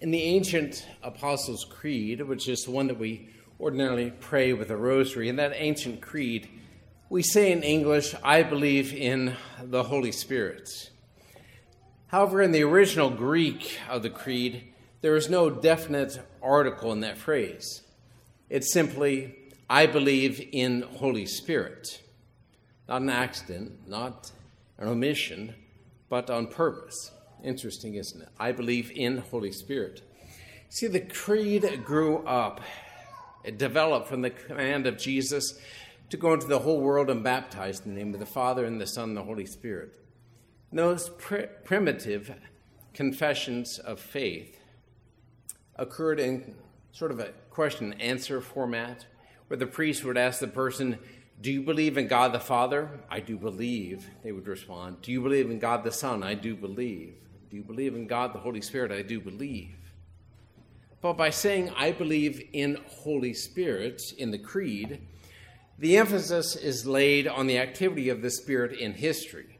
In the ancient Apostles' Creed, which is the one that we ordinarily pray with a rosary, in that ancient creed, we say in English, I believe in the Holy Spirit. However, in the original Greek of the creed, there is no definite article in that phrase. It's simply, I believe in Holy Spirit. Not an accident, not an omission, but on purpose. Interesting, isn't it? I believe in Holy Spirit. See, the creed grew up, it developed from the command of Jesus to go into the whole world and baptize in the name of the Father and the Son and the Holy Spirit. those pr- primitive confessions of faith occurred in sort of a question and answer format where the priest would ask the person, Do you believe in God the Father? I do believe. They would respond, Do you believe in God the Son? I do believe. Do you believe in God the Holy Spirit? I do believe. But by saying, I believe in Holy Spirit in the Creed, the emphasis is laid on the activity of the Spirit in history.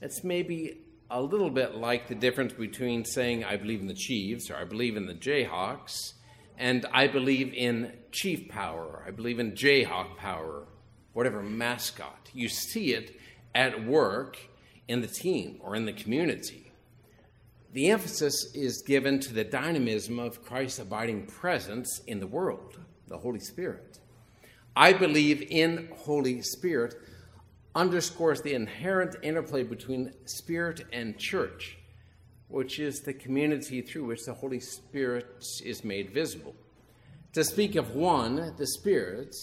It's maybe a little bit like the difference between saying, I believe in the Chiefs or I believe in the Jayhawks and I believe in Chief Power, or I believe in Jayhawk Power, whatever mascot. You see it at work in the team or in the community the emphasis is given to the dynamism of Christ's abiding presence in the world, the Holy Spirit. I believe in Holy Spirit underscores the inherent interplay between spirit and church, which is the community through which the Holy Spirit is made visible. To speak of one, the Spirit,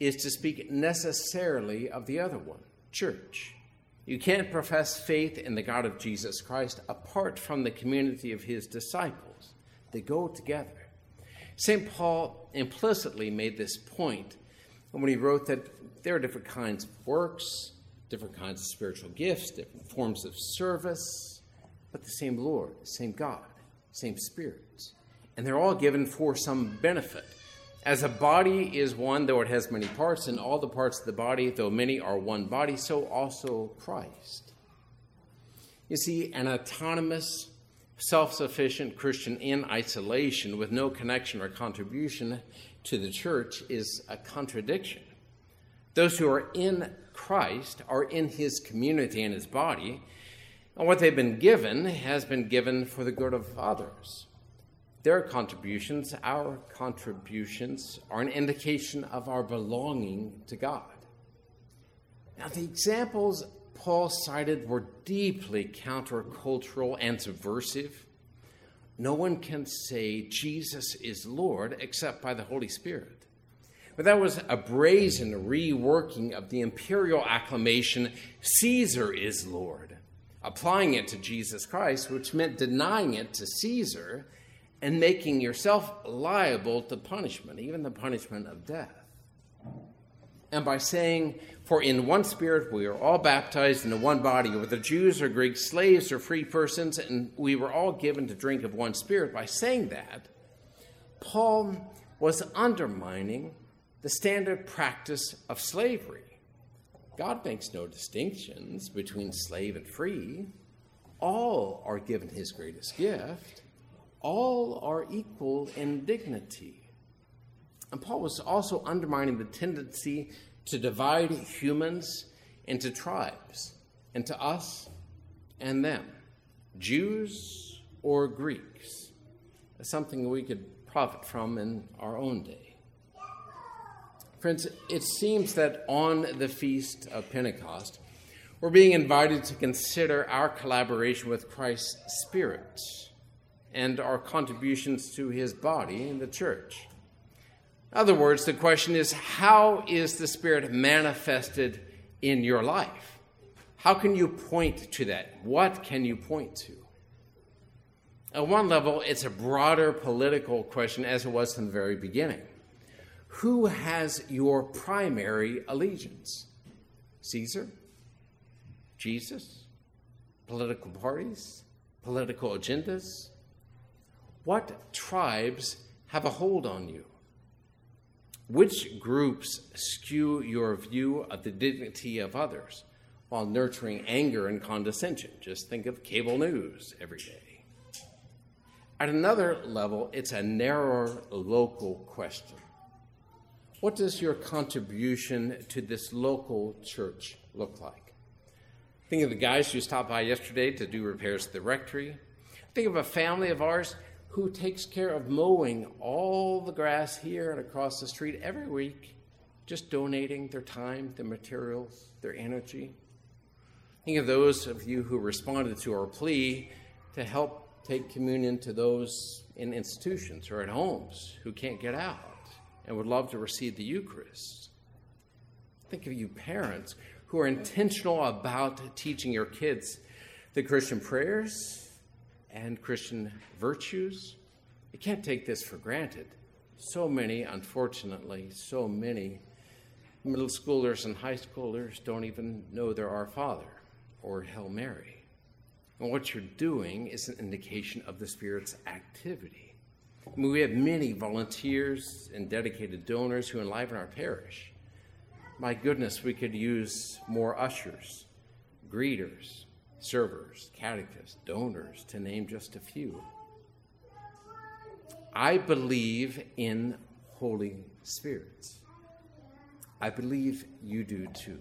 is to speak necessarily of the other one, church. You can't profess faith in the God of Jesus Christ apart from the community of his disciples. They go together. St. Paul implicitly made this point when he wrote that there are different kinds of works, different kinds of spiritual gifts, different forms of service, but the same Lord, same God, same Spirit. And they're all given for some benefit. As a body is one, though it has many parts, and all the parts of the body, though many are one body, so also Christ. You see, an autonomous, self sufficient Christian in isolation with no connection or contribution to the church is a contradiction. Those who are in Christ are in his community and his body, and what they've been given has been given for the good of others. Their contributions, our contributions, are an indication of our belonging to God. Now, the examples Paul cited were deeply countercultural and subversive. No one can say Jesus is Lord except by the Holy Spirit. But that was a brazen reworking of the imperial acclamation, Caesar is Lord, applying it to Jesus Christ, which meant denying it to Caesar and making yourself liable to punishment, even the punishment of death. And by saying, For in one spirit we are all baptized into one body, whether Jews or Greeks, slaves or free persons, and we were all given to drink of one spirit, by saying that, Paul was undermining the standard practice of slavery. God makes no distinctions between slave and free. All are given his greatest gift all are equal in dignity. And Paul was also undermining the tendency to divide humans into tribes, into us and them, Jews or Greeks. Something we could profit from in our own day. Friends, it seems that on the Feast of Pentecost, we're being invited to consider our collaboration with Christ's Spirit and our contributions to his body in the church. In other words, the question is how is the Spirit manifested in your life? How can you point to that? What can you point to? At one level, it's a broader political question as it was from the very beginning. Who has your primary allegiance? Caesar? Jesus? Political parties? Political agendas? What tribes have a hold on you? Which groups skew your view of the dignity of others while nurturing anger and condescension? Just think of cable news every day. At another level, it's a narrower local question. What does your contribution to this local church look like? Think of the guys who stopped by yesterday to do repairs to the rectory. Think of a family of ours who takes care of mowing all the grass here and across the street every week, just donating their time, their materials, their energy. Think of those of you who responded to our plea to help take communion to those in institutions or at homes who can't get out and would love to receive the Eucharist. Think of you parents who are intentional about teaching your kids the Christian prayers and Christian virtues. You can't take this for granted. So many, unfortunately, so many middle schoolers and high schoolers don't even know their Our Father or Hail Mary. And what you're doing is an indication of the Spirit's activity. I mean, we have many volunteers and dedicated donors who enliven our parish. My goodness, we could use more ushers, greeters, servers, catechists, donors, to name just a few. I believe in Holy Spirits. I believe you do too.